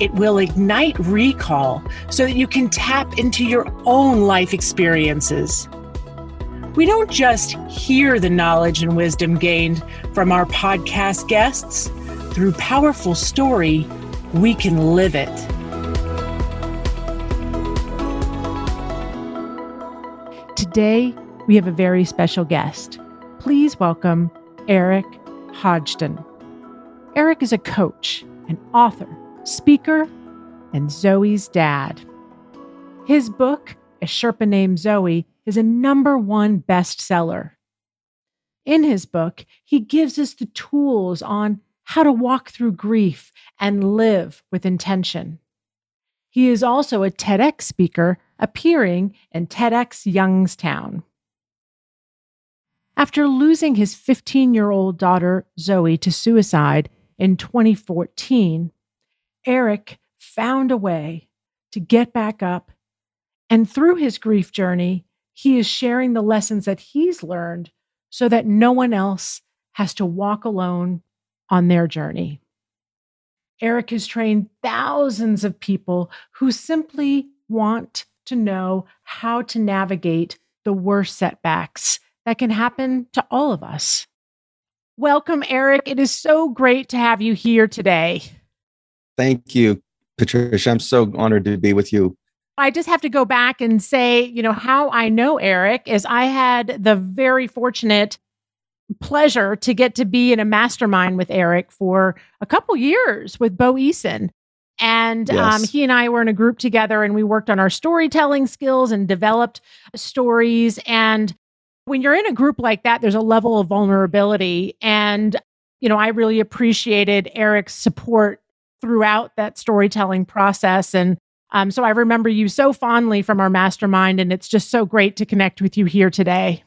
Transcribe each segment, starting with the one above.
It will ignite recall so that you can tap into your own life experiences. We don't just hear the knowledge and wisdom gained from our podcast guests. Through powerful story, we can live it. Today, we have a very special guest. Please welcome Eric Hodgdon. Eric is a coach, an author, speaker, and Zoe's dad. His book, A Sherpa Named Zoe, is a number one bestseller. In his book, he gives us the tools on how to walk through grief and live with intention. He is also a TEDx speaker appearing in TEDx Youngstown. After losing his 15 year old daughter, Zoe, to suicide in 2014, Eric found a way to get back up. And through his grief journey, he is sharing the lessons that he's learned so that no one else has to walk alone on their journey. Eric has trained thousands of people who simply want to know how to navigate the worst setbacks that can happen to all of us. Welcome, Eric. It is so great to have you here today. Thank you, Patricia. I'm so honored to be with you. I just have to go back and say, you know, how I know Eric is I had the very fortunate pleasure to get to be in a mastermind with Eric for a couple years with Bo Eason. And um, yes. um, he and I were in a group together and we worked on our storytelling skills and developed stories. And when you're in a group like that, there's a level of vulnerability. And, you know, I really appreciated Eric's support throughout that storytelling process. And um, so I remember you so fondly from our mastermind. And it's just so great to connect with you here today.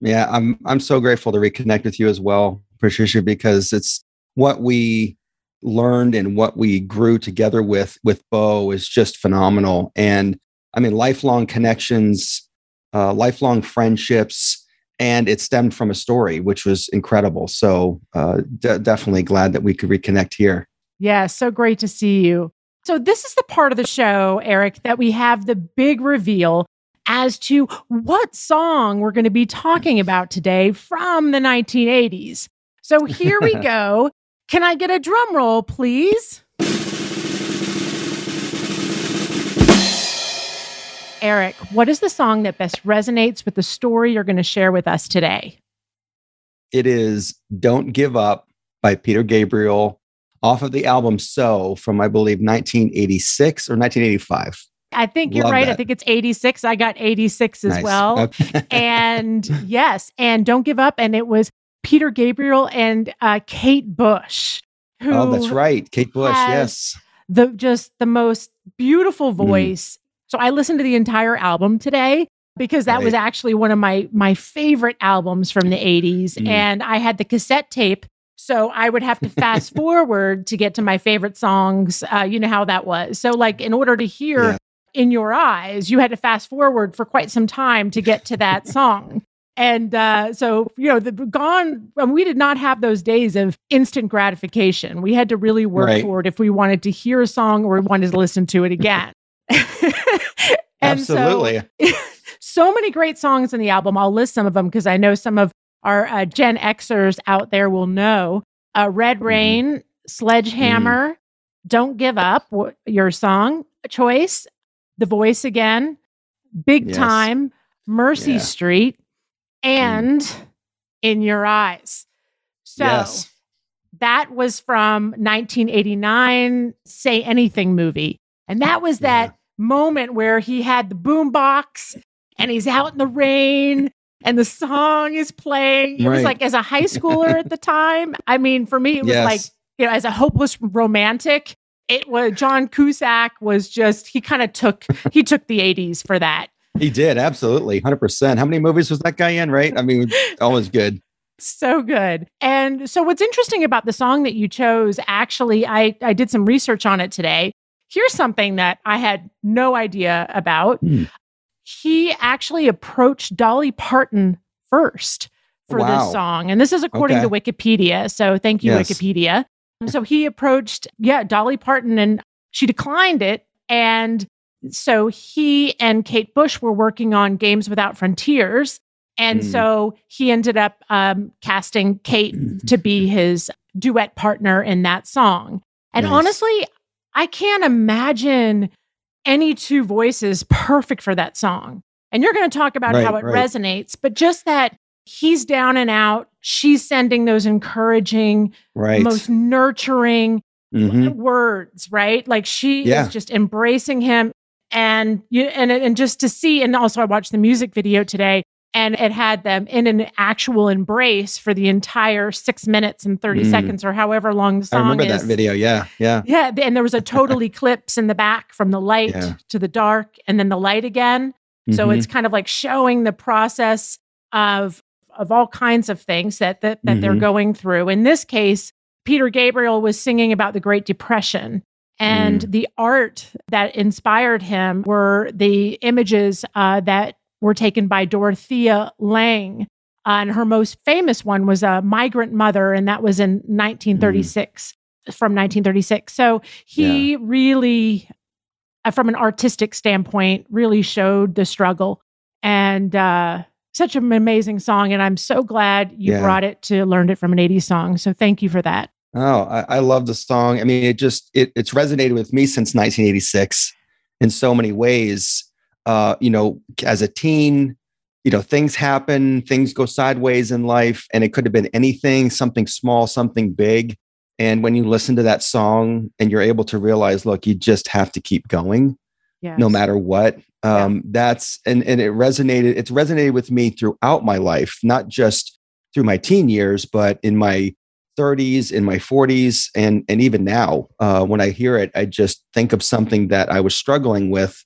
Yeah, I'm I'm so grateful to reconnect with you as well, Patricia, because it's what we learned and what we grew together with with Bo is just phenomenal. And I mean, lifelong connections, uh, lifelong friendships, and it stemmed from a story, which was incredible. So uh, de- definitely glad that we could reconnect here. Yeah, so great to see you. So this is the part of the show, Eric, that we have the big reveal as to what song we're going to be talking about today from the 1980s. So here we go. Can I get a drum roll, please? Eric, what is the song that best resonates with the story you're going to share with us today? It is Don't Give Up by Peter Gabriel off of the album So from, I believe, 1986 or 1985. I think you're Love right. That. I think it's 86. I got 86 as nice. well. Okay. and yes, and don't give up. And it was Peter Gabriel and uh, Kate Bush. Who oh, that's right. Kate Bush. Yes. The just the most beautiful mm-hmm. voice. Mm. So I listened to the entire album today because that right. was actually one of my my favorite albums from the 80s mm. and I had the cassette tape so I would have to fast forward to get to my favorite songs. Uh, you know how that was. So, like, in order to hear yeah in your eyes, you had to fast forward for quite some time to get to that song. And uh, so, you know, the gone, we did not have those days of instant gratification. We had to really work right. for it if we wanted to hear a song or we wanted to listen to it again. Absolutely. So, so, many great songs in the album. I'll list some of them because I know some of our uh, Gen Xers out there will know. Uh, Red mm-hmm. Rain, mm. Sledgehammer, mm. Don't Give Up, your song choice. The Voice again, Big yes. Time, Mercy yeah. Street, and mm. In Your Eyes. So yes. that was from 1989 Say Anything movie. And that was that yeah. moment where he had the boom box and he's out in the rain and the song is playing. It right. was like as a high schooler at the time. I mean, for me, it was yes. like, you know, as a hopeless romantic, it was John Cusack was just he kind of took he took the 80s for that. He did, absolutely. 100%. How many movies was that guy in, right? I mean, always good. So good. And so what's interesting about the song that you chose, actually, I, I did some research on it today. Here's something that I had no idea about. Hmm. He actually approached Dolly Parton first for wow. this song. And this is according okay. to Wikipedia. So thank you, yes. Wikipedia. So he approached, yeah, Dolly Parton and she declined it. And so he and Kate Bush were working on Games Without Frontiers. And mm. so he ended up um, casting Kate to be his duet partner in that song. And nice. honestly, I can't imagine any two voices perfect for that song. And you're going to talk about right, how it right. resonates, but just that he's down and out, she's sending those encouraging, right. most nurturing mm-hmm. words, right? Like she yeah. is just embracing him and you and and just to see and also I watched the music video today and it had them in an actual embrace for the entire six minutes and 30 mm. seconds or however long the song I remember is. that video. Yeah. Yeah. Yeah. And there was a total eclipse in the back from the light yeah. to the dark and then the light again. Mm-hmm. So it's kind of like showing the process of of all kinds of things that that, that mm-hmm. they're going through. In this case, Peter Gabriel was singing about the Great Depression. And mm. the art that inspired him were the images uh, that were taken by Dorothea Lange. Uh, and her most famous one was a migrant mother, and that was in 1936, mm. from 1936. So he yeah. really, uh, from an artistic standpoint, really showed the struggle. And uh, such an amazing song. And I'm so glad you yeah. brought it to Learned It from an 80s song. So thank you for that. Oh, I, I love the song. I mean, it just it, it's resonated with me since 1986 in so many ways uh, you know, as a teen, you know, things happen, things go sideways in life, and it could have been anything, something small, something big. And when you listen to that song and you're able to realize, look, you just have to keep going, yes. no matter what. Um, yeah. That's and and it resonated. It's resonated with me throughout my life, not just through my teen years, but in my 30s, in my 40s, and and even now, uh, when I hear it, I just think of something that I was struggling with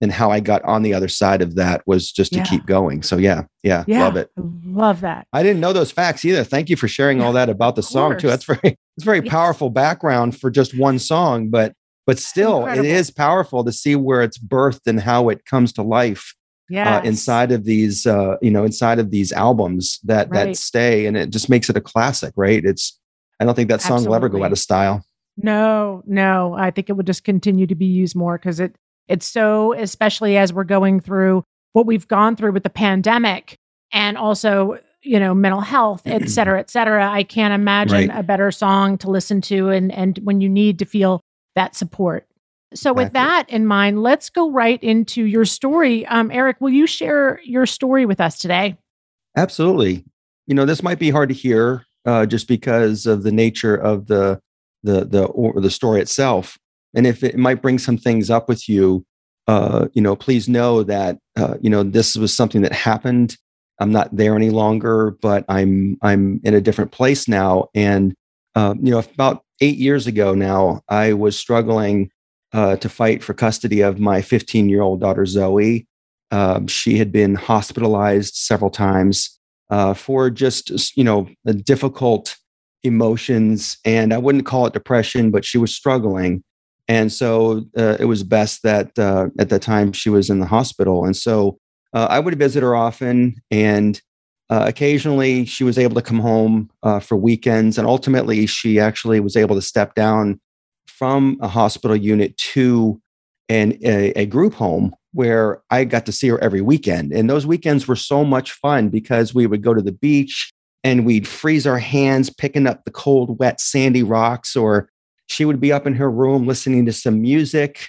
and how I got on the other side of that was just to yeah. keep going. So yeah, yeah, yeah, love it. Love that. I didn't know those facts either. Thank you for sharing all that about the song too. That's very it's very yes. powerful background for just one song, but but still Incredible. it is powerful to see where it's birthed and how it comes to life. Yeah, uh, inside of these, uh, you know, inside of these albums that right. that stay, and it just makes it a classic, right? It's, I don't think that song Absolutely. will ever go out of style. No, no, I think it would just continue to be used more because it it's so, especially as we're going through what we've gone through with the pandemic and also, you know, mental health, et cetera, et cetera. I can't imagine right. a better song to listen to and and when you need to feel that support. So, exactly. with that in mind, let's go right into your story. Um, Eric, will you share your story with us today? Absolutely. You know, this might be hard to hear uh, just because of the nature of the the the or the story itself and if it might bring some things up with you uh, you know please know that uh, you know this was something that happened. I'm not there any longer but i'm i'm in a different place now. And uh, you know about eight years ago now i was struggling uh, to fight for custody of my 15 year old daughter zoe. Um, she had been hospitalized several times uh, for just you know difficult emotions. And i wouldn't call it depression but she was struggling and so uh, it was best that uh, at the time she was in the hospital. And so uh, I would visit her often, and uh, occasionally she was able to come home uh, for weekends. And ultimately, she actually was able to step down from a hospital unit to an, a, a group home where I got to see her every weekend. And those weekends were so much fun because we would go to the beach and we'd freeze our hands picking up the cold, wet, sandy rocks or she would be up in her room listening to some music,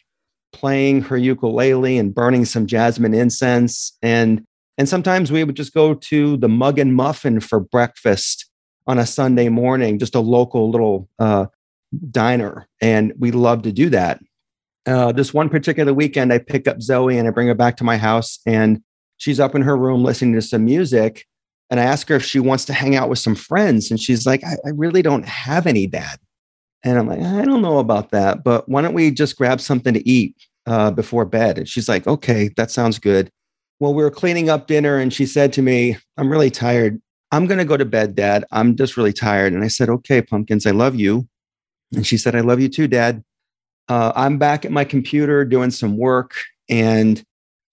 playing her ukulele and burning some jasmine incense. And, and sometimes we would just go to the Mug and Muffin for breakfast on a Sunday morning, just a local little uh, diner. And we love to do that. Uh, this one particular weekend, I pick up Zoe and I bring her back to my house, and she's up in her room listening to some music. And I ask her if she wants to hang out with some friends. And she's like, I, I really don't have any, dad And I'm like, I don't know about that, but why don't we just grab something to eat uh, before bed? And she's like, okay, that sounds good. Well, we were cleaning up dinner and she said to me, I'm really tired. I'm going to go to bed, Dad. I'm just really tired. And I said, okay, pumpkins, I love you. And she said, I love you too, Dad. Uh, I'm back at my computer doing some work and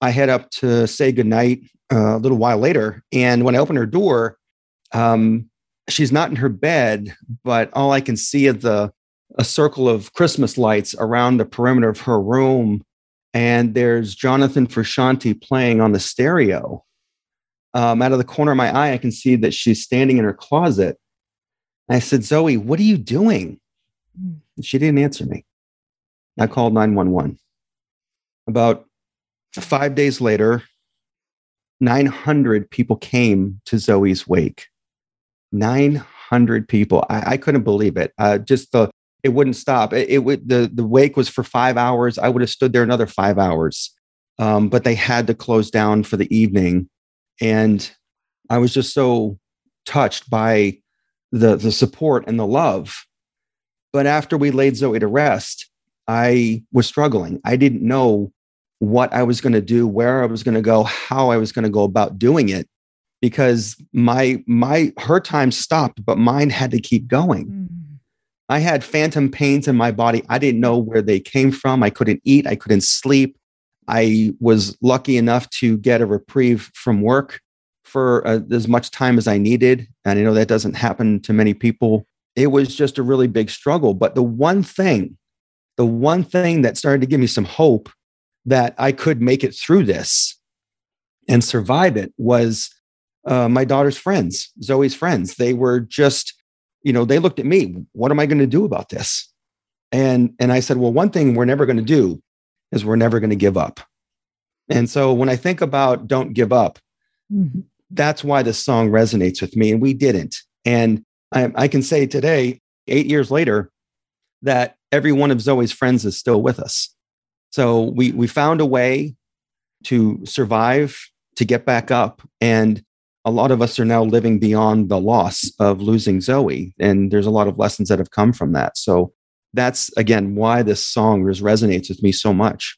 I head up to say goodnight uh, a little while later. And when I open her door, um, she's not in her bed, but all I can see is the a circle of Christmas lights around the perimeter of her room. And there's Jonathan Frusciante playing on the stereo. Um, out of the corner of my eye, I can see that she's standing in her closet. I said, Zoe, what are you doing? And she didn't answer me. I called 911. About five days later, 900 people came to Zoe's wake. 900 people. I, I couldn't believe it. Uh, just the it wouldn't stop. It, it, would the the wake was for five hours. I would have stood there another five hours, um, but they had to close down for the evening, and I was just so touched by the the support and the love. But after we laid Zoe to rest, I was struggling. I didn't know what I was going to do, where I was going to go, how I was going to go about doing it because my my her time stopped but mine had to keep going. Mm. I had phantom pains in my body. I didn't know where they came from. I couldn't eat, I couldn't sleep. I was lucky enough to get a reprieve from work for uh, as much time as I needed. And I know that doesn't happen to many people. It was just a really big struggle. But the one thing, the one thing that started to give me some hope that I could make it through this and survive it was uh, my daughter's friends, Zoe's friends. They were just, you know, they looked at me. What am I going to do about this? And and I said, well, one thing we're never going to do is we're never going to give up. And so when I think about don't give up, mm-hmm. that's why this song resonates with me. And we didn't. And I, I can say today, eight years later, that every one of Zoe's friends is still with us. So we we found a way to survive, to get back up, and a lot of us are now living beyond the loss of losing Zoe, and there's a lot of lessons that have come from that. So that's again why this song resonates with me so much.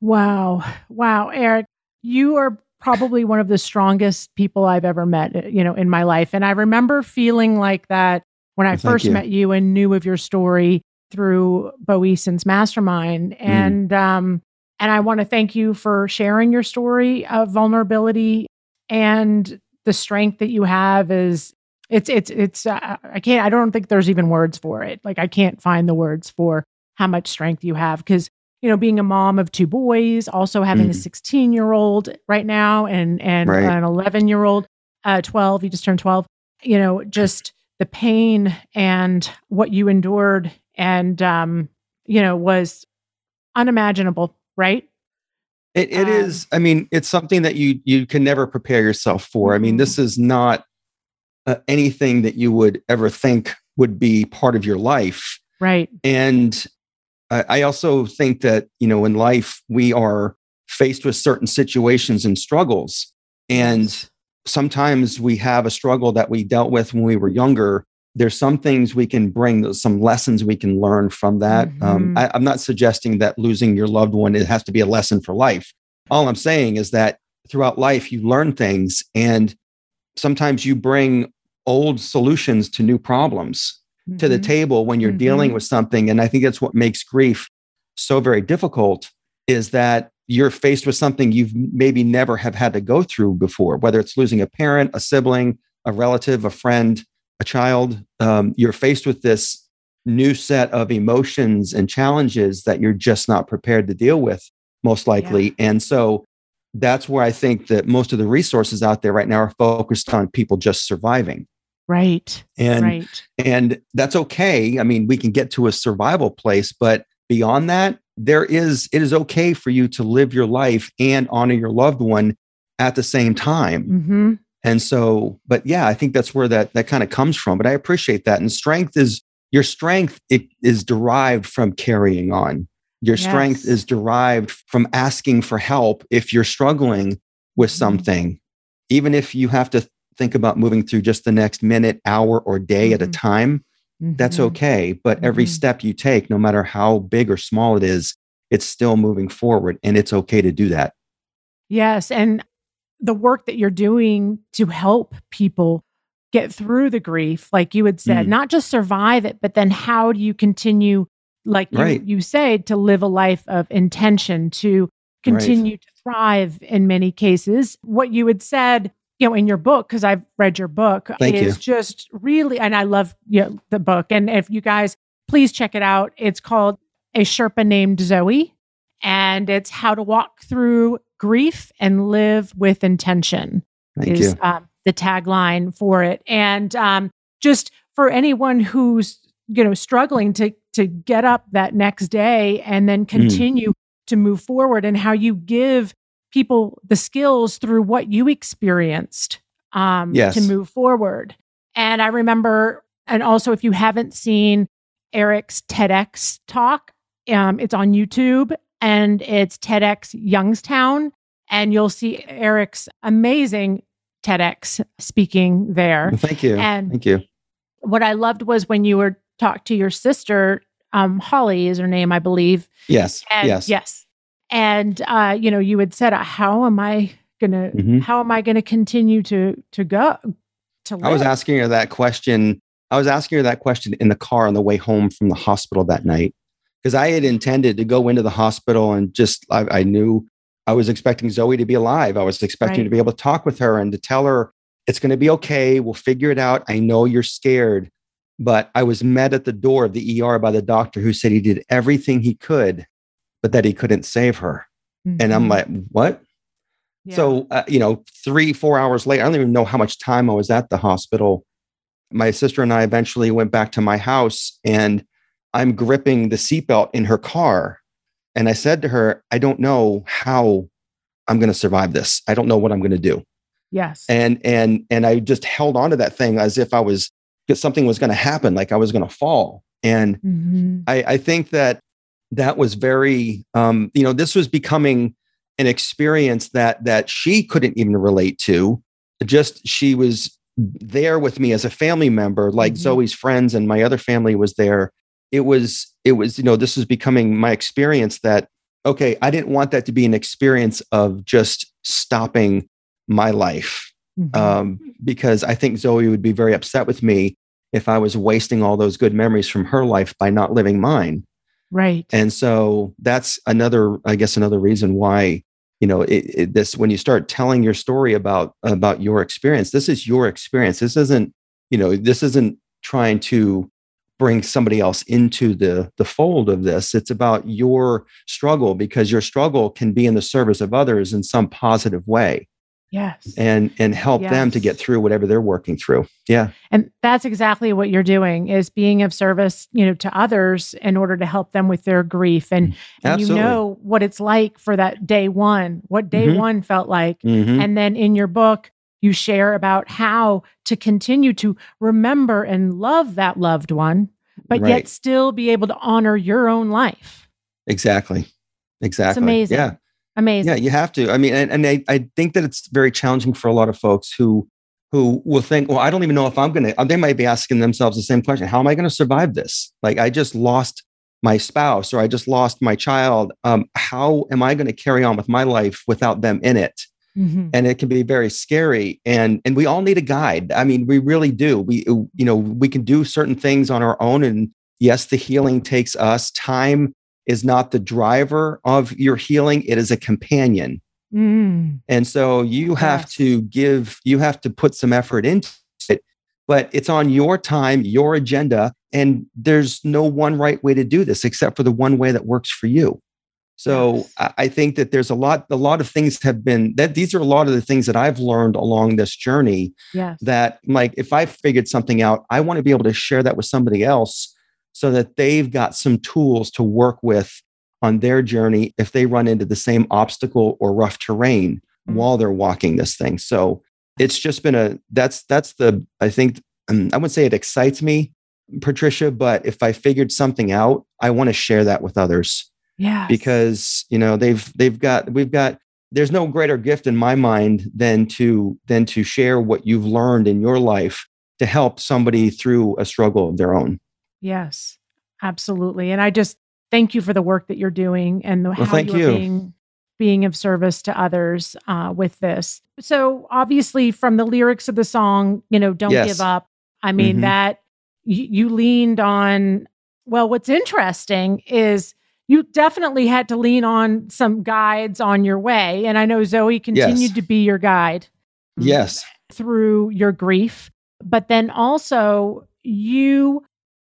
Wow, wow, Eric, you are probably one of the strongest people I've ever met, you know, in my life, and I remember feeling like that when I well, first you. met you and knew of your story through Bo Eason's mastermind. Mm. And mm. um, and I want to thank you for sharing your story of vulnerability and the strength that you have is it's it's it's uh, I can't I don't think there's even words for it. Like I can't find the words for how much strength you have because you know being a mom of two boys, also having mm. a 16 year old right now and and right. an 11 year old, uh, 12. You just turned 12. You know, just the pain and what you endured and um, you know was unimaginable, right? It, it um, is. I mean, it's something that you you can never prepare yourself for. I mean, this mm-hmm. is not uh, anything that you would ever think would be part of your life, right? And I, I also think that you know, in life, we are faced with certain situations and struggles, and sometimes we have a struggle that we dealt with when we were younger there's some things we can bring some lessons we can learn from that um, mm-hmm. um, I, i'm not suggesting that losing your loved one it has to be a lesson for life all i'm saying is that throughout life you learn things and sometimes you bring old solutions to new problems mm-hmm. to the mm-hmm. table when you're mm-hmm. dealing with something and i think that's what makes grief so very difficult is that you're faced with something you've maybe never have had to go through before whether it's losing a parent a sibling a relative a friend a child, um, you're faced with this new set of emotions and challenges that you're just not prepared to deal with, most likely. Yeah. And so that's where I think that most of the resources out there right now are focused on people just surviving. Right. And right. and that's okay. I mean, we can get to a survival place, but beyond that, there is it is okay for you to live your life and honor your loved one at the same time. Mm-hmm. And so, but yeah, I think that's where that that kind of comes from. But I appreciate that. And strength is your strength it is derived from carrying on. Your yes. strength is derived from asking for help if you're struggling with mm-hmm. something, even if you have to think about moving through just the next minute, hour, or day mm-hmm. at a mm-hmm. time. mm-hmm. that's okay. But mm-hmm. every step you take, no matter how big or small it is, it's still moving forward and it's okay to do that. Yes. And the work that you're doing to help people get through the grief, like you had said, mm. not just survive it, but then how do you continue, like you, right. you say, to live a life of intention, to continue right. to thrive in many cases. What you had said, you know, in your book, because I've read your book, Thank is you. just really, and I love you know, the book. And if you guys please check it out, it's called A Sherpa Named Zoe, and it's how to walk through grief and live with intention. Thank is. Um, the tagline for it, and um, just for anyone who's you know struggling to to get up that next day and then mm. continue mm. to move forward, and how you give people the skills through what you experienced um, yes. to move forward. And I remember, and also if you haven't seen Eric's TEDx talk, um, it's on YouTube and it's TEDx Youngstown. And you'll see Eric's amazing TEDx speaking there. thank you. And thank you. What I loved was when you were talked to your sister, um, Holly is her name, I believe. Yes. And, yes. Yes and uh, you know you had said how am i gonna mm-hmm. how am i gonna continue to to go to live? i was asking her that question i was asking her that question in the car on the way home from the hospital that night because i had intended to go into the hospital and just i, I knew i was expecting zoe to be alive i was expecting right. to be able to talk with her and to tell her it's going to be okay we'll figure it out i know you're scared but i was met at the door of the er by the doctor who said he did everything he could but that he couldn't save her. Mm-hmm. And I'm mm-hmm. like, what? Yeah. So, uh, you know, three, four hours later, I don't even know how much time I was at the hospital. My sister and I eventually went back to my house and I'm gripping the seatbelt in her car. And I said to her, I don't know how I'm going to survive this. I don't know what I'm going to do. Yes. And, and, and I just held on to that thing as if I was, because something was going to happen, like I was going to fall. And mm-hmm. I, I think that that was very um, you know this was becoming an experience that that she couldn't even relate to just she was there with me as a family member like mm-hmm. zoe's friends and my other family was there it was it was you know this was becoming my experience that okay i didn't want that to be an experience of just stopping my life mm-hmm. um, because i think zoe would be very upset with me if i was wasting all those good memories from her life by not living mine Right. And so that's another, I guess, another reason why you know it, it, this when you start telling your story about about your experience this is your experience this isn't you know this isn't trying to bring somebody else into the the fold of this it's about your struggle because your struggle can be in the service of others in some positive way Yes. And and help yes. them to get through whatever they're working through. Yeah. And that's exactly what you're doing is being of service, you know, to others in order to help them with their grief and, and you know what it's like for that day 1, what day mm-hmm. 1 felt like. Mm-hmm. And then in your book you share about how to continue to remember and love that loved one but right. yet still be able to honor your own life. Exactly. Exactly. It's amazing. Yeah. Amazing. Yeah, you have to. I mean, and, and I, I think that it's very challenging for a lot of folks who who will think, well, I don't even know if I'm going to, they might be asking themselves the same question. How am I going to survive this? Like, I just lost my spouse or I just lost my child. Um, how am I going to carry on with my life without them in it? Mm-hmm. And it can be very scary. And, and we all need a guide. I mean, we really do. We, you know, we can do certain things on our own. And yes, the healing takes us time is not the driver of your healing, it is a companion. Mm. And so you have yes. to give, you have to put some effort into it, but it's on your time, your agenda. And there's no one right way to do this except for the one way that works for you. So yes. I think that there's a lot, a lot of things have been that these are a lot of the things that I've learned along this journey. Yes. That like if I figured something out, I want to be able to share that with somebody else so that they've got some tools to work with on their journey if they run into the same obstacle or rough terrain mm-hmm. while they're walking this thing. So it's just been a that's that's the I think um, I wouldn't say it excites me, Patricia, but if I figured something out, I want to share that with others. Yeah. Because, you know, they've they've got we've got there's no greater gift in my mind than to than to share what you've learned in your life to help somebody through a struggle of their own. Yes, absolutely. And I just thank you for the work that you're doing and the, well, how you're you. being being of service to others uh, with this. So obviously, from the lyrics of the song, you know, "Don't yes. Give Up." I mean, mm-hmm. that you leaned on. Well, what's interesting is you definitely had to lean on some guides on your way, and I know Zoe continued yes. to be your guide. Yes, through your grief, but then also you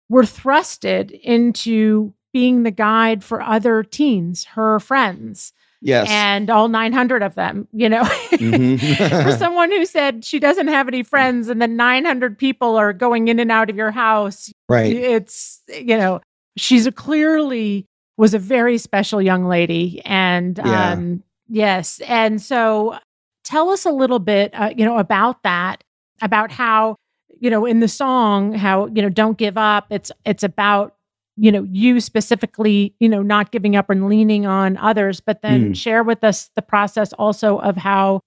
were thrusted into being the guide for other teens, her friends. Yes. And all 900 of them, you know, mm-hmm. for someone who said she doesn't have any friends and then 900 people are going in and out of your house. Right. It's, you know, she's a clearly was a very special young lady. And, yeah. um, yes. And so tell us a little bit, uh, you know, about that, about how, you know, in the song, how, you know, don't give up. It's, it's about you know you specifically you know not giving up and leaning on others but then mm. share with us the process also of how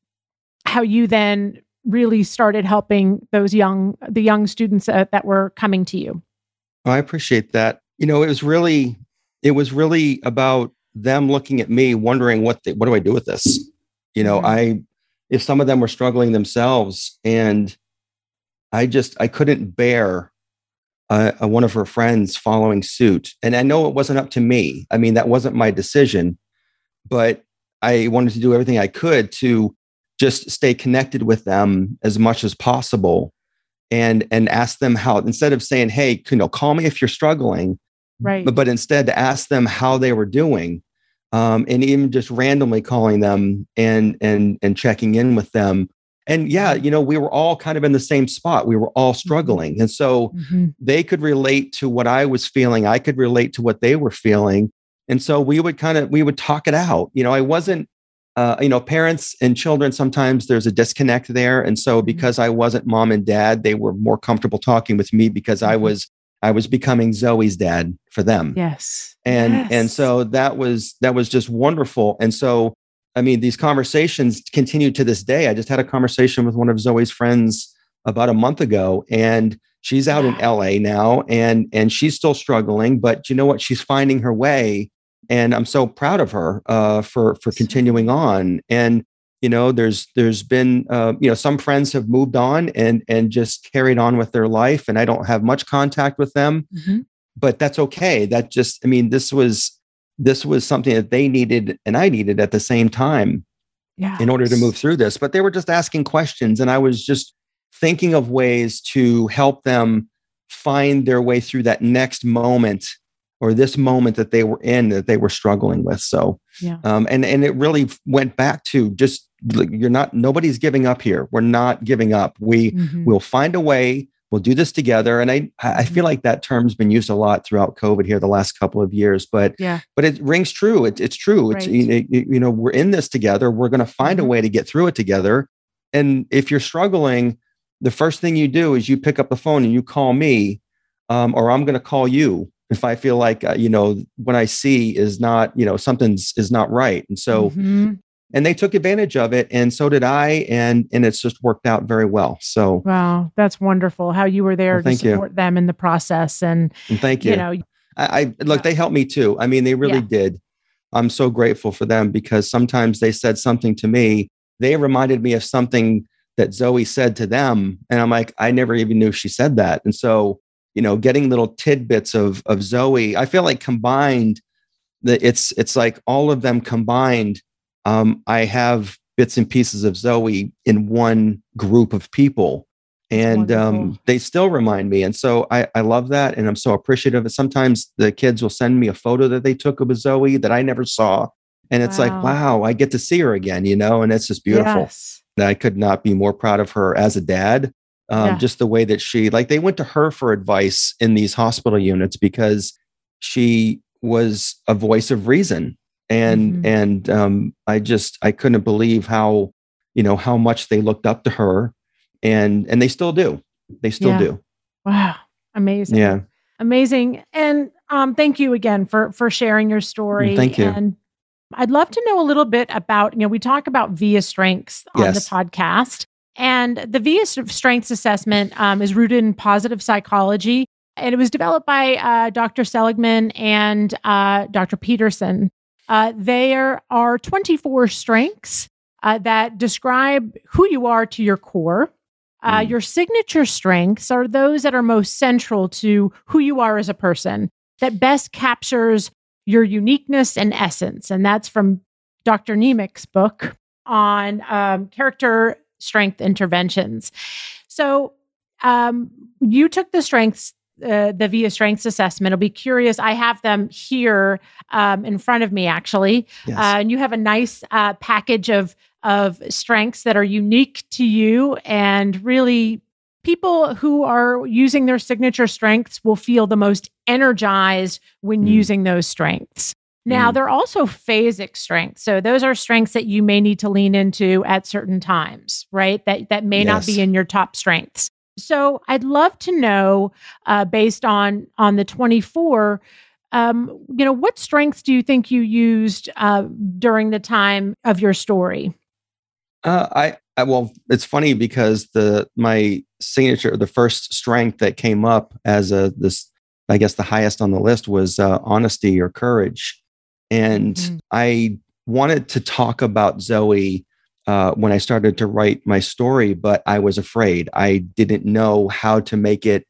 how you then really started helping those young the young students uh, that were coming to you i appreciate that you know it was really it was really about them looking at me wondering what they, what do i do with this you know mm. i if some of them were struggling themselves and i just i couldn't bear uh, one of her friends following suit. And I know it wasn't up to me. I mean, that wasn't my decision, but I wanted to do everything I could to just stay connected with them as much as possible and and ask them how instead of saying hey you know call me if you're struggling right. But, but instead to ask them how they were doing um, and even just randomly calling them and and and checking in with them. And yeah you know we were all kind of in the same spot. We were all mm-hmm. struggling. And so mm-hmm. they could relate to what i was feeling. I could relate to what they were feeling. And so we would kind of we would talk it out. You know i wasn't uh, you know parents and children sometimes there's a disconnect there. And so mm-hmm. because i wasn't mom and dad they were more comfortable talking with me because i mm-hmm. was i was becoming zoe's dad for them yes and yes. and so that was that was just wonderful and so I mean, these conversations continue to this day. I just had a conversation with one of Zoe's friends about a month ago, and she's out in LA now, and and she's still struggling. But you know what? She's finding her way, and I'm so proud of her uh, for for continuing on. And you know, there's there's been uh, you know some friends have moved on and and just carried on with their life, and I don't have much contact with them. Mm-hmm. But that's okay. That just, I mean, this was this was something that they needed and I needed at the same time yes. in order to move through this. But they were just asking questions, and I was just thinking of ways to help them find their way through that next moment or this moment that they were in that they were struggling with. So, yeah. um, and and it really went back to just you're not nobody's giving up here. We're not giving up. We mm-hmm. will find a way we'll do this together and i i feel mm-hmm. like that term's been used a lot throughout covid here the last couple of years but yeah but it rings true it, it's true it's right. you, you, know we're in this together we're going to find mm-hmm. a way to get through it together and if you're struggling the first thing you do is you pick up the phone and you call me um, or i'm going to call you if i feel like uh, you know what i see is not you know something's is not right. And so mm-hmm. and they took advantage of it and so did i and and it's just worked out very well. So wow that's wonderful how you were there well, to support you. them in the process and, and thank you, you. know i, I look they helped me too. I mean they really yeah. did. I'm so grateful for them because sometimes they said something to me they reminded me of something that zoe said to them and i'm like i never even knew she said that. And so you know getting little tidbits of of zoe i feel like combined that it's it's like all of them combined um, I have bits and pieces of Zoe in one group of people. And um, they still remind me. And so I, I love that. And I'm so appreciative. And sometimes the kids will send me a photo that they took of a Zoe that I never saw. And it's wow. like, wow, I get to see her again, you know, and it's just beautiful. Yes. I could not be more proud of her as a dad. Um, yeah. Just the way that she, like, they went to her for advice in these hospital units because she was a voice of reason and mm-hmm. and um, I just I couldn't believe how you know how much they looked up to her, and and they still do. They still yeah. do. Wow, amazing. Yeah, amazing. And um, thank you again for for sharing your story. Thank you. And I'd love to know a little bit about you know we talk about VIA strengths on yes. the podcast. And the VIA strengths assessment um, is rooted in positive psychology And it was developed by uh, Dr. Seligman and uh, Dr. Peterson. Uh, there are 24 strengths uh, that describe who you are to your core. Uh, mm. Your signature strengths are those that are most central to who you are as a person, that best captures your uniqueness and essence. And that's from Dr. Niemiec's book on um, character strength interventions. So um, you took the strengths uh, the VIA Strengths Assessment. I'll be curious. I have them here um, in front of me, actually, yes. uh, and you have a nice uh, package of of strengths that are unique to you and really people who are using their signature strengths will feel the most energized when mm. using those strengths. Now, mm. there are also phasic strengths. So those are strengths that you may need to lean into at certain times, right? That that may yes. not be in your top strengths. So I'd love to know, uh, based on on the 24, um, you know, what strengths do you think you used uh, during the time of your story? Uh, I, I well, it's funny because the my signature, the first strength that came up as a this, I guess the highest on the list was uh, honesty or courage, and mm-hmm. I wanted to talk about Zoe uh, when I started to write my story, but I was afraid. I didn't know how to make it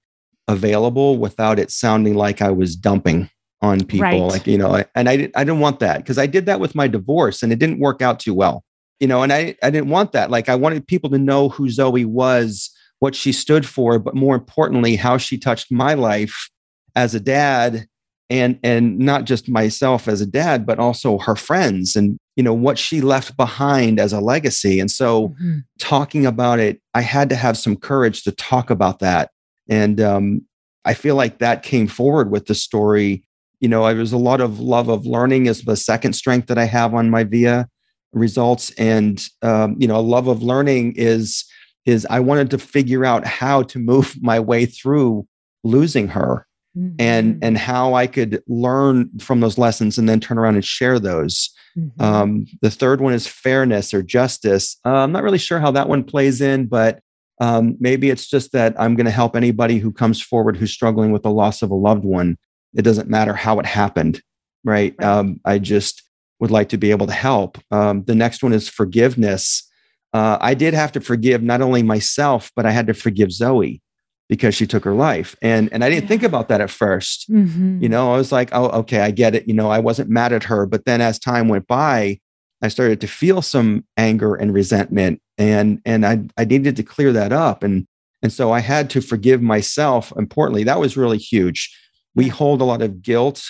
available without it sounding like I was dumping on people. Right. Like you know, and I I didn't want that because I did that with my divorce and it didn't work out too well you know, and I, I didn't want that. Like I wanted people to know who Zoe was, what she stood for, but more importantly, how she touched my life as a dad and and not just myself as a dad, but also her friends and you know what she left behind as a legacy. And so mm-hmm. talking about it, I had to have some courage to talk about that. And um, I feel like that came forward with the story. You know, I was a lot of love of learning is the second strength that I have on my VIA results and um, you know a love of learning is is i wanted to figure out how to move my way through losing her mm-hmm. and and how i could learn from those lessons and then turn around and share those mm-hmm. um, the third one is fairness or justice uh, i'm not really sure how that one plays in but um, maybe it's just that i'm going to help anybody who comes forward who's struggling with the loss of a loved one it doesn't matter how it happened right, right. Um, i just would like to be able to help. Um, the next one is forgiveness. Uh, I did have to forgive not only myself, but I had to forgive Zoe because she took her life. And and I didn't yeah. think about that at 1st mm-hmm. You know, I was like, oh, okay, I get it. You know, I wasn't mad at her. But then as time went by, I started to feel some anger and resentment. And and I I needed to clear that up. And and so I had to forgive myself. Importantly, that was really huge. We hold a lot of guilt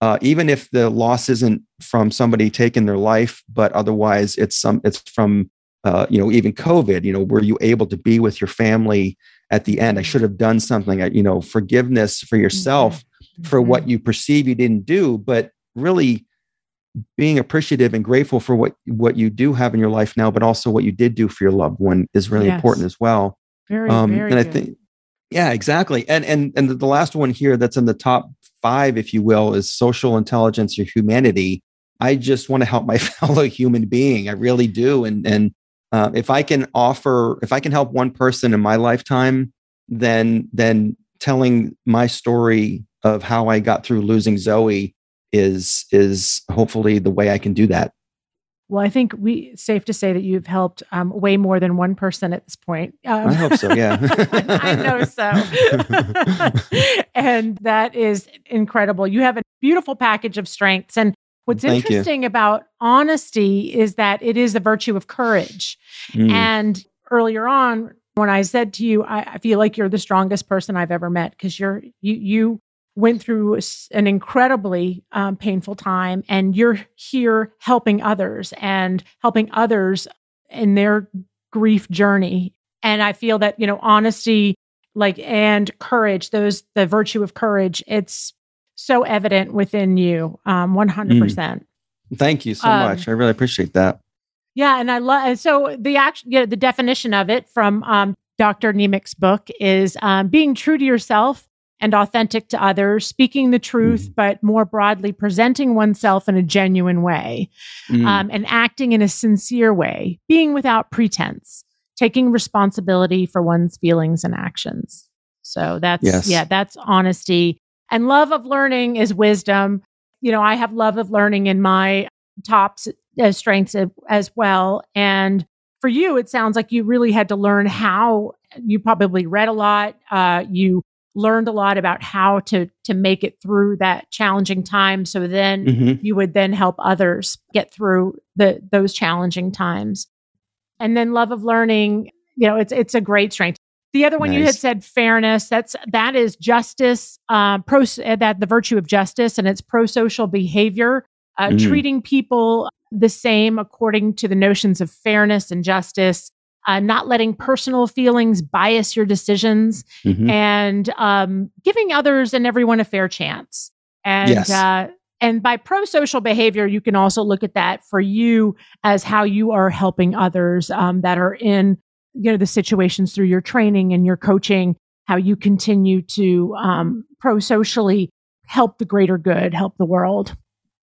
uh, even if the loss isn't from somebody taking their life, but otherwise it's some it's from uh, you know even COVID. You know, were you able to be with your family at the end? I should have done something. You know, forgiveness for yourself mm-hmm. for what mm-hmm. you perceive you didn't do, but really being appreciative and grateful for what what you do have in your life now, but also what you did do for your loved one is really yes. important as well. Very, um, very and. I think yeah, exactly. And and and the last one here that's in the top five, if you will, is social intelligence or humanity. I just want to help my fellow human being. I really do. And and uh, if I can offer, if I can help one person in my lifetime, then then telling my story of how I got through losing Zoe is is hopefully the way I can do that. Well, I think we safe to say that you've helped um, way more than one person at this point. Um, I hope so. Yeah, I know so. and that is incredible. You have a beautiful package of strengths. And what's Thank interesting you. about honesty is that it is a virtue of courage. Mm. And earlier on, when I said to you, I, I feel like you're the strongest person I've ever met because you're you you went through an incredibly um, painful time and you're here helping others and helping others in their grief journey and i feel that you know honesty like and courage those the virtue of courage it's so evident within you um 100% mm. thank you so um, much i really appreciate that yeah and i love so the action yeah, the definition of it from um dr niemiec's book is um, being true to yourself and authentic to others, speaking the truth, mm. but more broadly, presenting oneself in a genuine way mm. um, and acting in a sincere way, being without pretense, taking responsibility for one's feelings and actions. So that's, yes. yeah, that's honesty. And love of learning is wisdom. You know, I have love of learning in my top uh, strengths as well. And for you, it sounds like you really had to learn how you probably read a lot. Uh, you learned a lot about how to to make it through that challenging time so then mm-hmm. you would then help others get through the those challenging times and then love of learning you know it's it's a great strength the other one nice. you had said fairness that's that is justice uh, pro that the virtue of justice and it's pro social behavior uh, mm. treating people the same according to the notions of fairness and justice uh, not letting personal feelings bias your decisions, mm-hmm. and um, giving others and everyone a fair chance. And yes. uh, and by pro social behavior, you can also look at that for you as how you are helping others um, that are in you know the situations through your training and your coaching. How you continue to um, pro socially help the greater good, help the world.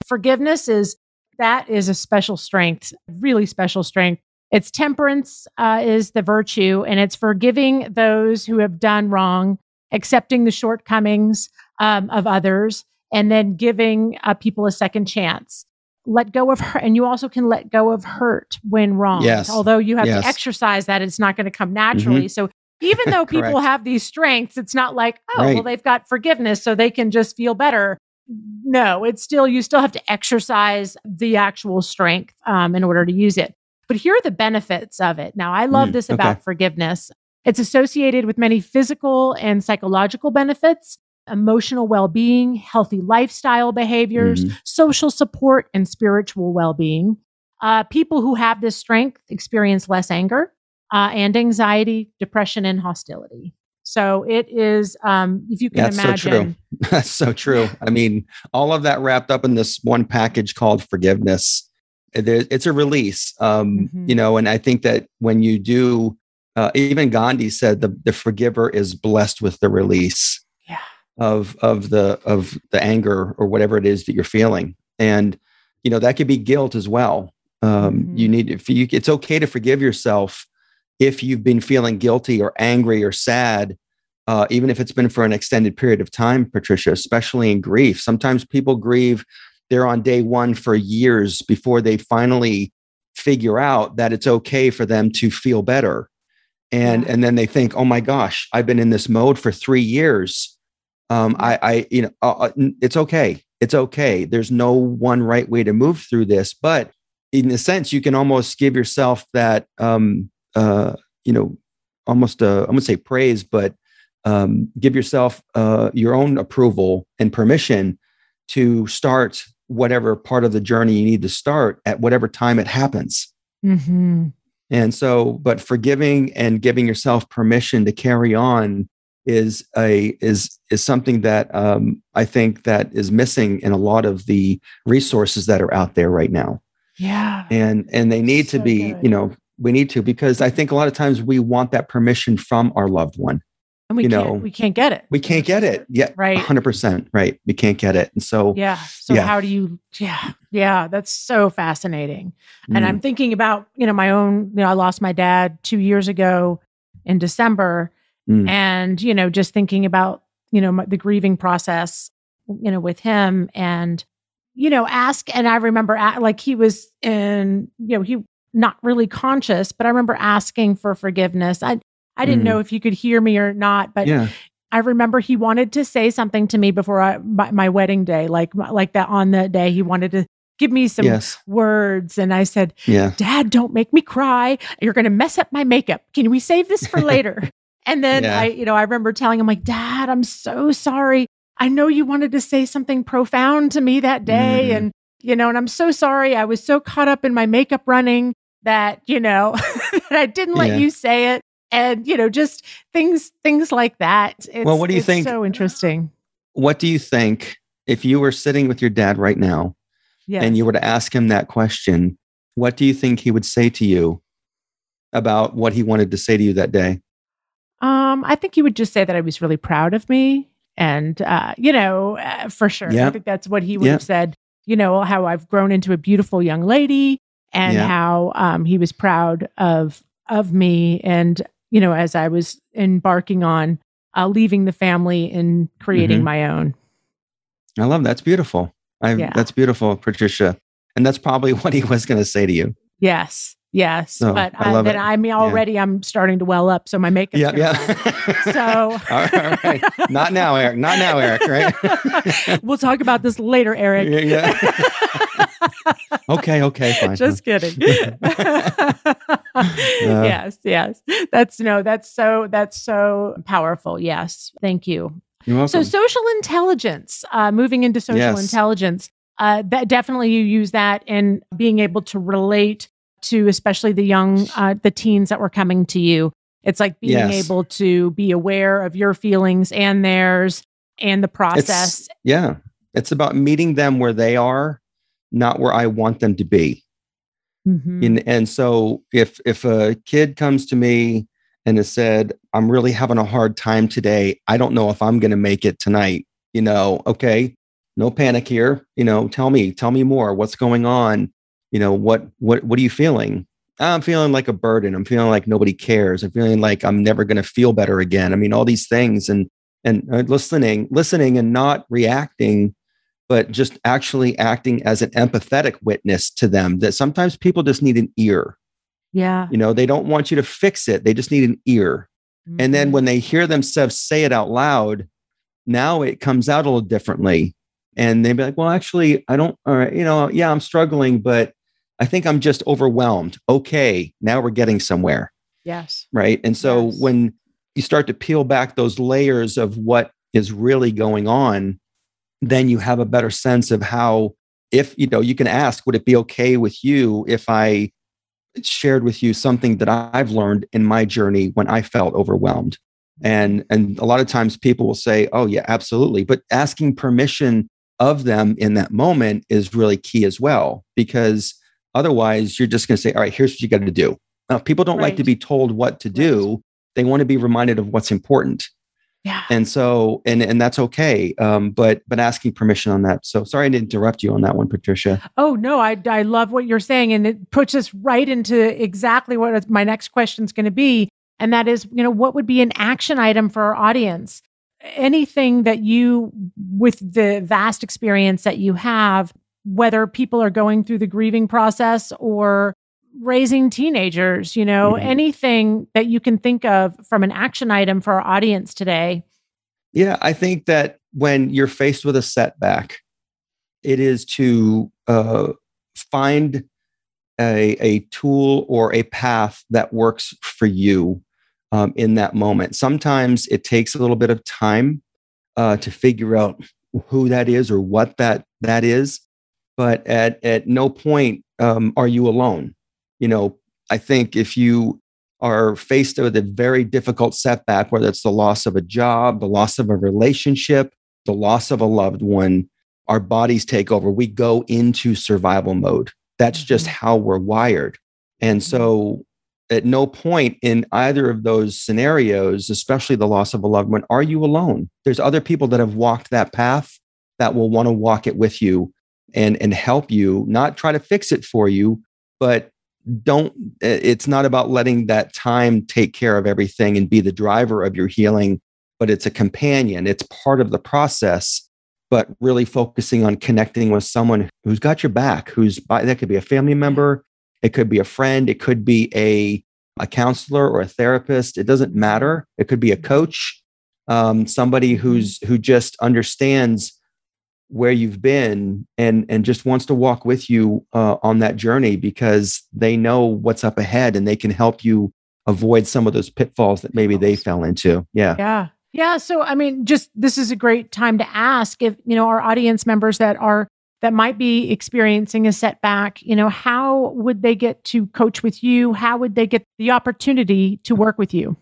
Forgiveness is that is a special strength, really special strength it's temperance uh, is the virtue, and it's forgiving those who have done wrong, accepting the shortcomings um, of others, and then giving uh, people a second chance. Let go of hurt, and you also can let go of hurt when wrong. Yes. Although you have yes. to exercise that, it's not going to come naturally. Mm-hmm. So even though people have these strengths, it's not like, oh, right. well, they've got forgiveness, so they can just feel better. No, it's still, you still have to exercise the actual strength um, in order to use it. But here are the benefits of it. Now, I love mm, this about okay. forgiveness. It's associated with many physical and psychological benefits, emotional well being, healthy lifestyle behaviors, mm-hmm. social support, and spiritual well being. Uh, people who have this strength experience less anger uh, and anxiety, depression, and hostility. So it is, um, if you can That's imagine. So true. That's so true. I mean, all of that wrapped up in this one package called forgiveness it's a release um, mm-hmm. you know and i think that when you do uh, even gandhi said the, the forgiver is blessed with the release yeah. Of of the of the anger or whatever it is that you're feeling. And you know that could be guilt as well. Um, mm-hmm. you need if you it's okay to forgive yourself if you've been feeling guilty or angry or sad uh, even if it's been for an extended period of time patricia especially in grief. Sometimes people grieve they're on day one for years before they finally figure out that it's okay for them to feel better. And yeah. and then they think oh my gosh i've been in this mode for three years um i i you know uh, uh it's okay it's okay there's no one right way to move through this but in a sense you can almost give yourself that um uh you know almost uh, i'm gonna say praise but um give yourself uh your own approval and permission to start whatever part of the journey you need to start at whatever time it happens. Mm-hmm. And so, but forgiving and giving yourself permission to carry on is a is is something that um, I think that is missing in a lot of the resources that are out there right now. Yeah, and and they need so to be, good. you know, we need to because I think a lot of times we want that permission from our loved one and we you can't, know. we can't get it. We can't get it. Yeah right. 100% right. We can't get it. And so yeah. So yeah. how do you yeah yeah that's so fascinating. And mm. i'm thinking about you know my own you know i lost my dad two years ago in december mm. and you know just thinking about you know my, the grieving process you know with him and you know ask and i remember at, like he was in you know he not really conscious but i remember asking for forgiveness i I didn't mm. know if you could hear me or not, but yeah. I remember he wanted to say something to me before I, my, my, wedding day, like like that on the day he wanted to give me some yes. words, and I said, yeah. "Dad, don't make me cry. You're going to mess up my makeup. Can we save this for later?" And then yeah. I, you know, I remember telling him like, "Dad, I'm so sorry. I know you wanted to say something profound to me that day, mm. and you know, and I'm so sorry. I was so caught up in my makeup running." that you know that I didn't let yeah. you say it and you know just things things like that it's, well what do you think so interesting what do you think if you were sitting with your dad right now yes. and you were to ask him that question what do you think he would say to you about what he wanted to say to you that day um i think he would just say that i was really proud of me and uh you know uh, for sure yep. i think that's what he would yep. have said you know how i've grown into a beautiful young lady and yep. how um, he was proud of of me and you know, as I was embarking on uh, leaving the family and creating mm-hmm. my own. I love that's beautiful. I, yeah. That's beautiful, Patricia. And that's probably what he was going to say to you. Yes. Yes, but I, I, then I mean already yeah. I'm starting to well up, so my makeup. Yeah, yeah. so all right, not now, Eric. Not now, Eric. Right. we'll talk about this later, Eric. Yeah. yeah. okay. Okay. Fine. Just kidding. uh, yes. Yes. That's no. That's so. That's so powerful. Yes. Thank you. You're welcome. So social intelligence. Uh, moving into social yes. intelligence. Uh, that definitely you use that in being able to relate to especially the young, uh, the teens that were coming to you. It's like being yes. able to be aware of your feelings and theirs and the process. It's, yeah. It's about meeting them where they are, not where I want them to be. Mm-hmm. And, and so if if a kid comes to me and has said, I'm really having a hard time today, I don't know if I'm going to make it tonight, you know, okay, no panic here. You know, tell me, tell me more. What's going on? You know what what what are you feeling? I'm feeling like a burden. I'm feeling like nobody cares. I'm feeling like i'm never going to feel better again. I mean all these things and and uh, listening listening and not reacting but just actually acting as an empathetic witness to them that sometimes people just need an ear. Yeah. You know they don't want you to fix it. They just need an ear. Mm-hmm. and then mm-hmm. when they hear themselves say it out loud now it comes out a little differently. And they'd be like well actually i don't all right you know yeah i'm struggling but I think I'm just overwhelmed. Okay, now we're getting somewhere. Yes. Right. And so yes. when you start to peel back those layers of what is really going on, then you have a better sense of how, if you know, you can ask, would it be okay with you if I shared with you something that I've learned in my journey when I felt overwhelmed? And and a lot of times people will say, "Oh yeah, absolutely." But asking permission of them in that moment is really key as well because Otherwise, you're just going to say, all right, here's what you got to do. Now, people don't right. like to be told what to do. Right. They want to be reminded of what's important. Yeah. And so, and and that's okay. Um, but but asking permission on that. So sorry to interrupt you on that one, Patricia. Oh no, I I love what you're saying, and it puts us right into exactly what my next question is going to be, and that is, you know, what would be an action item for our audience? Anything that you, with the vast experience that you have, whether people are going through the grieving process or raising teenagers, you know, mm-hmm. anything that you can think of from an action item for our audience today. Yeah, I think that when you're faced with a setback, it is to uh, find a, a tool or a path that works for you um, in that moment. Sometimes it takes a little bit of time uh, to figure out who that is or what that that is but at at no point um, are you alone. You know, I think if you are faced with a very difficult setback, whether it's the loss of a job, the loss of a relationship, the loss of a loved one, our bodies take over. We go into survival mode. That's just mm-hmm. how we're wired. And so, mm-hmm. at no point in either of those scenarios, especially the loss of a loved one, are you alone. There's other people that have walked that path that will want to walk it with you and and help you not try to fix it for you but don't it's not about letting that time take care of everything and be the driver of your healing but it's a companion. It's part of the process but really focusing on connecting with someone who's got your back who's that could be a family member it could be a friend it could be a a counselor or a therapist it doesn't matter. It could be a coach um, somebody who's who just understands where you've been and and just wants to walk with you uh, on that journey because they know what's up ahead and they can help you avoid some of those pitfalls that maybe they fell into. Yeah. Yeah. Yeah. So i mean just this is a great time to ask if you know our audience members that are that might be experiencing a setback you know how would they get to coach with you? How would they get the opportunity to work with you?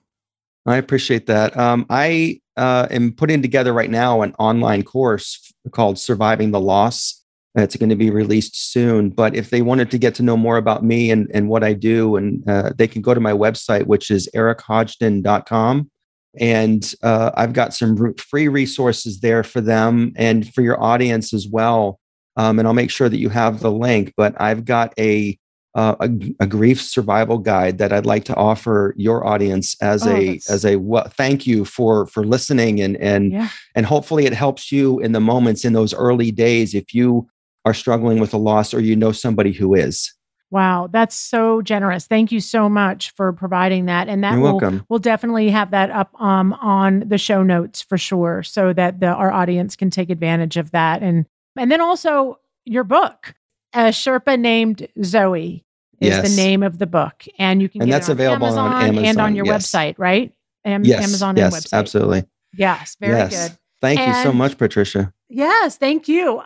I appreciate that. Um, i uh, am putting together right now an online course called Surviving the Loss. It's going to be released soon. But if they wanted to get to know more about me and, and what I do, and uh, they can go to my website, which is erichodgdon.com. And uh, I've got some free resources there for them and for your audience as well. Um, and I'll make sure that you have the link. But I've got a uh, a, a, grief survival guide that I'd like to offer your audience as oh, a as a what thank you for for listening and and yeah. and hopefully it helps you in the moments in those early days if you are struggling with a loss or you know somebody who is. Wow, that's so generous. Thank you so much for providing that. And that You're will welcome. we'll definitely have that up um, on the show notes for sure, so that the, our audience can take advantage of that. And and then also your book, a Sherpa named Zoe is yes. the name of the book, and you can and that's available Amazon on Amazon and on your yes. website, right? Am- yes, Amazon yes, and website. absolutely. Yes, very yes. good. Thank and you so much, Patricia. Yes, thank you.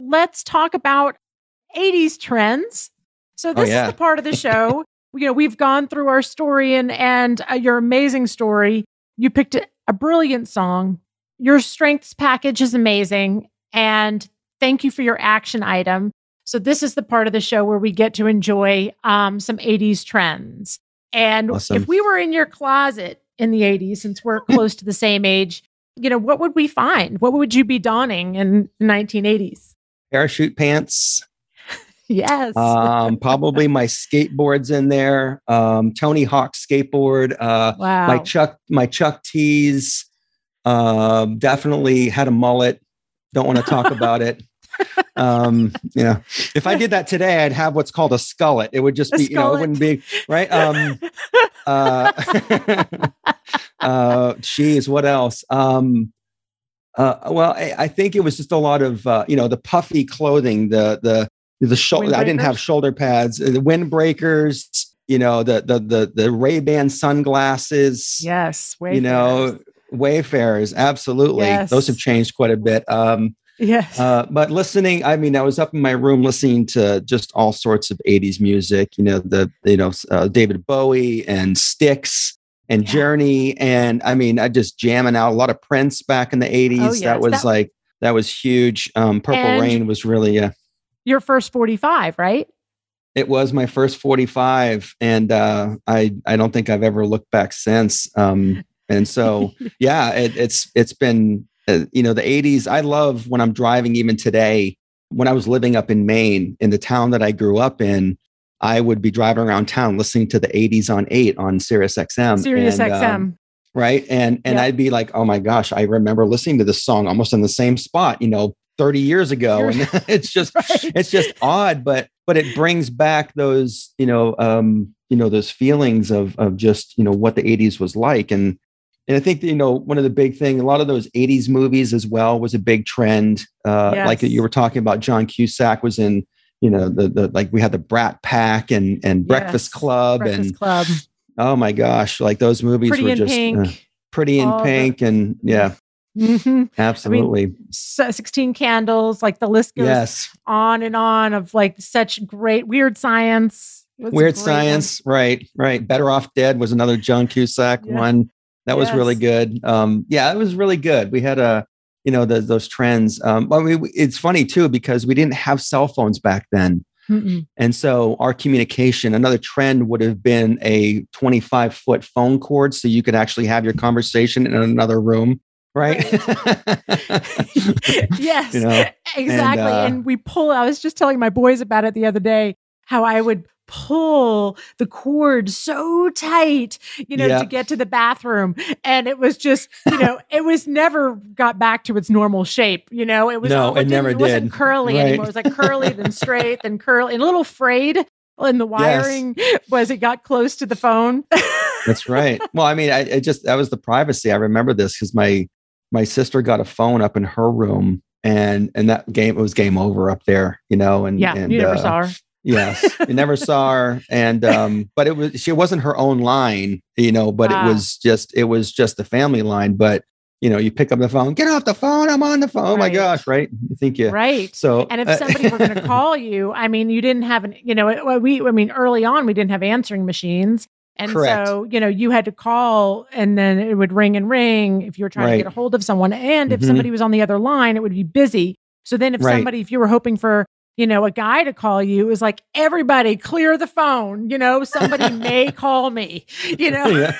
Let's talk about 80s trends. So oh, this oh, yeah. is the part of the show. you know, we've gone through our story and and uh, your amazing story. You picked a, a brilliant song. Your strengths package is amazing, and thank you for your action item. So this is the part of the show where we get to enjoy um, some 80s trends. And awesome. if we were in your closet in the 80s, since we're close to the same age, you know, what would we find? What would you be donning in the 1980s? Parachute pants. yes. Um, probably my skateboards in there. Um, Tony Hawk skateboard. Uh, wow. My Chuck, my Chuck tees. Uh, definitely had a mullet. Don't want to talk about it um, you know, if I did that today, I'd have what's called a skullet. It would just be, you know, it wouldn't be right. Um, uh, uh, geez, what else? Um, uh, well, I, I, think it was just a lot of, uh, you know, the puffy clothing, the, the, the shoulder, I didn't have shoulder pads, uh, the windbreakers, you know, the, the, the, the Ray-Ban sunglasses. Yes. Wayfarers. You know, Wayfarers. Absolutely. Yes. Those have changed quite a bit. Um, Yes. Uh, but listening, I mean, I was up in my room listening to just all sorts of 80s music, you know, the, you know, uh, David Bowie and Styx and yeah. Journey. And I mean, I just jamming out a lot of Prince back in the 80s. Oh, yes. That was that, like, that was huge. Um, Purple Rain was really, uh, your first 45, right? It was my first 45. And uh, I, I don't think I've ever looked back since. Um, and so, yeah, it, it's, it's been, uh, you know, the 80s, I love when I'm driving even today. When I was living up in Maine, in the town that I grew up in, I would be driving around town listening to the 80s on 8 on Sirius XM. Sirius and, XM. Um, right. And and. I'd be like, oh my gosh, I remember listening to this song almost in the same spot, you know, 30 years ago. and it's just right. it's just odd, but but it brings back those, you know, um, you know, those feelings of of just, you know, what the 80s was like. And and I think you know one of the big thing, a lot of those '80s movies as well was a big trend. Uh, yes. Like you were talking about, John Cusack was in, you know, the the like we had the Brat Pack and and Breakfast yes. Club Breakfast and Club. Oh my gosh, like those movies pretty were just uh, pretty in All pink the- and yeah. Mm-hmm. Absolutely. I mean, 16 candles, like the list goes yes. on and on of like such great weird science. Weird science, one. right, right. Better Off Dead was another John Cusack yeah. one. That yes. was really good. Um, yeah, it was really good. We had a, you know, the, those trends. Um, I mean, it's funny too because we didn't have cell phones back then. Mm-mm. And so our communication, another trend would have been a 25 foot phone cord so you could actually have your conversation in another room. Right. right. yes, you know? exactly. And, uh, and we pull, I was just telling my boys about it the other day, how I would pull the cord so tight, you know, to get to the bathroom. And it was just, you know, it was never got back to its normal shape. You know, it was no, it, it never it did. wasn't curly right. anymore. It was like curly, then straight, then curly, and a little frayed. And the wiring yes. was it got close to the phone. That's right. Well, I mean, I, I just that was the privacy. I remember this because my my sister got a phone up in her room and and that game it was game over up there, you know. And yeah, and, you never uh, saw her. Yes, you never saw her, and um, but it was she wasn't her own line, you know. But ah. it was just it was just the family line. But you know, you pick up the phone, get off the phone, I'm on the phone. Right. Oh my gosh, right? You think you right? So, and if uh, somebody were going to call you, I mean, you didn't have an, you know, we, I mean, early on we didn't have answering machines. And Correct. so, you know, you had to call and then it would ring and ring if you were trying right. to get a hold of someone. And if mm-hmm. somebody was on the other line, it would be busy. So then if right. somebody, if you were hoping for you know, a guy to call you is like, everybody clear the phone. You know, somebody may call me, you know.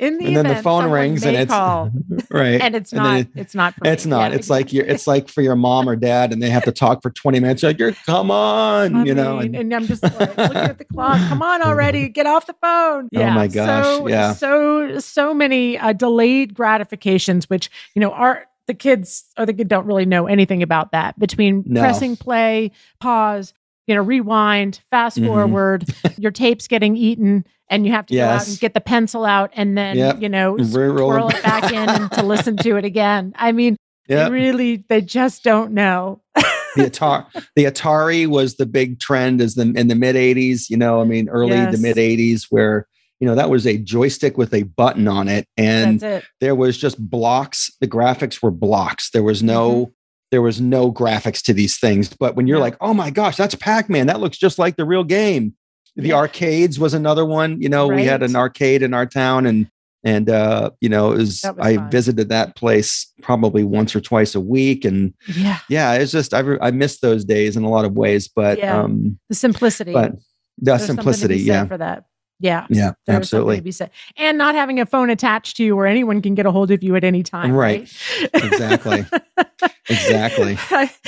In the and then the phone rings and it's call, right. And it's not, it, it's not, it's me. not. Yeah, it's exactly. like you're, it's like for your mom or dad and they have to talk for 20 minutes. You're like, you're come on, I you know. And, and, I'm just like looking at the clock. Come on already. Get off the phone. Yeah. Oh my gosh. So, yeah. So, so many uh, delayed gratifications, which, you know, are, the kids or the kid don't really know anything about that between no. pressing play, pause, you know, rewind, fast mm-hmm. forward, your tape's getting eaten and you have to yes. go out and get the pencil out and then, yep. you know, twirl it back in and to listen to it again. I mean, yep. they really, they just don't know. the Atari, the Atari was the big trend as the in the mid '80s. You know, I mean, early yes. to mid '80s, where you know that was a joystick with a button on it and it. there was just blocks the graphics were blocks there was no mm-hmm. there was no graphics to these things but when you're yeah. like oh my gosh that's pac-man that looks just like the real game the yeah. arcades was another one you know right. we had an arcade in our town and and uh you know it was, was i fun. visited that place probably once or twice a week and yeah yeah it's just i, re- I miss those days in a lot of ways but yeah. um the simplicity but the There's simplicity yeah for that yeah. Yeah. Absolutely. And not having a phone attached to you where anyone can get a hold of you at any time. Right. right? exactly. exactly.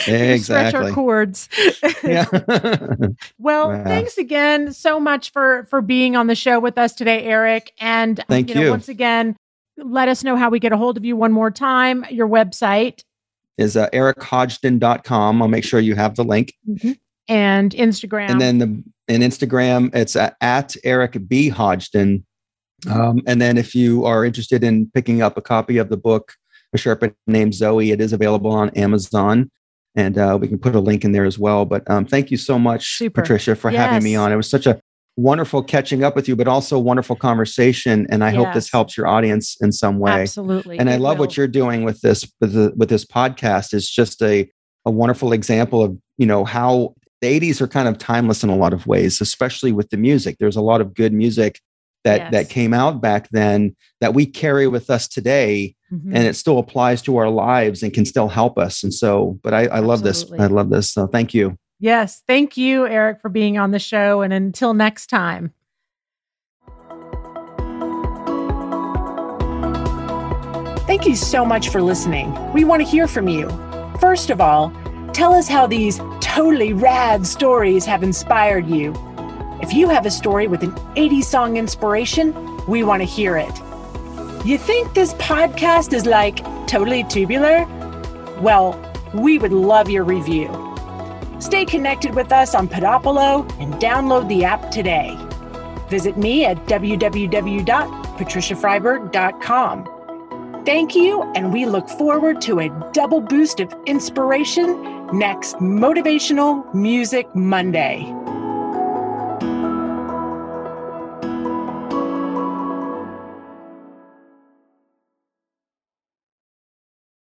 exactly. Stretch our cords. yeah. well, wow. thanks again so much for for being on the show with us today, Eric. And thank you. Know, you. once again, let us know how we get a hold of you one more time. Your website is uh, erichodgdon.com. I'll make sure you have the link. Mm-hmm. And Instagram. And then the and Instagram, it's at Eric B. Hodgdon. Um, and then if you are interested in picking up a copy of the book, A Sherpa Named Zoe, it is available on Amazon. And uh, we can put a link in there as well. But um, thank you so much, Super. Patricia, for yes. having me on. It was such a wonderful catching up with you, but also wonderful conversation. And I yes. hope this helps your audience in some way. Absolutely. And I love will. what you're doing with this with, the, with this podcast. It's just a a wonderful example of you know how the 80s are kind of timeless in a lot of ways, especially with the music. There's a lot of good music that yes. that came out back then that we carry with us today mm-hmm. and it still applies to our lives and can still help us. And so but i, I love this. I love this. So thank you. Yes thank you eric for being on the show and until next time. Thank you so much for listening. We want to hear from you. First of all tell us how these totally rad stories have inspired you. If you have a story with an 80s song inspiration, we want to hear it. You think this podcast is like totally tubular? Well, we would love your review. Stay connected with us on Podopolo and download the app today. Visit me at www.patriciafreiberg.com. Thank you, and we look forward to a double boost of inspiration next Motivational Music Monday.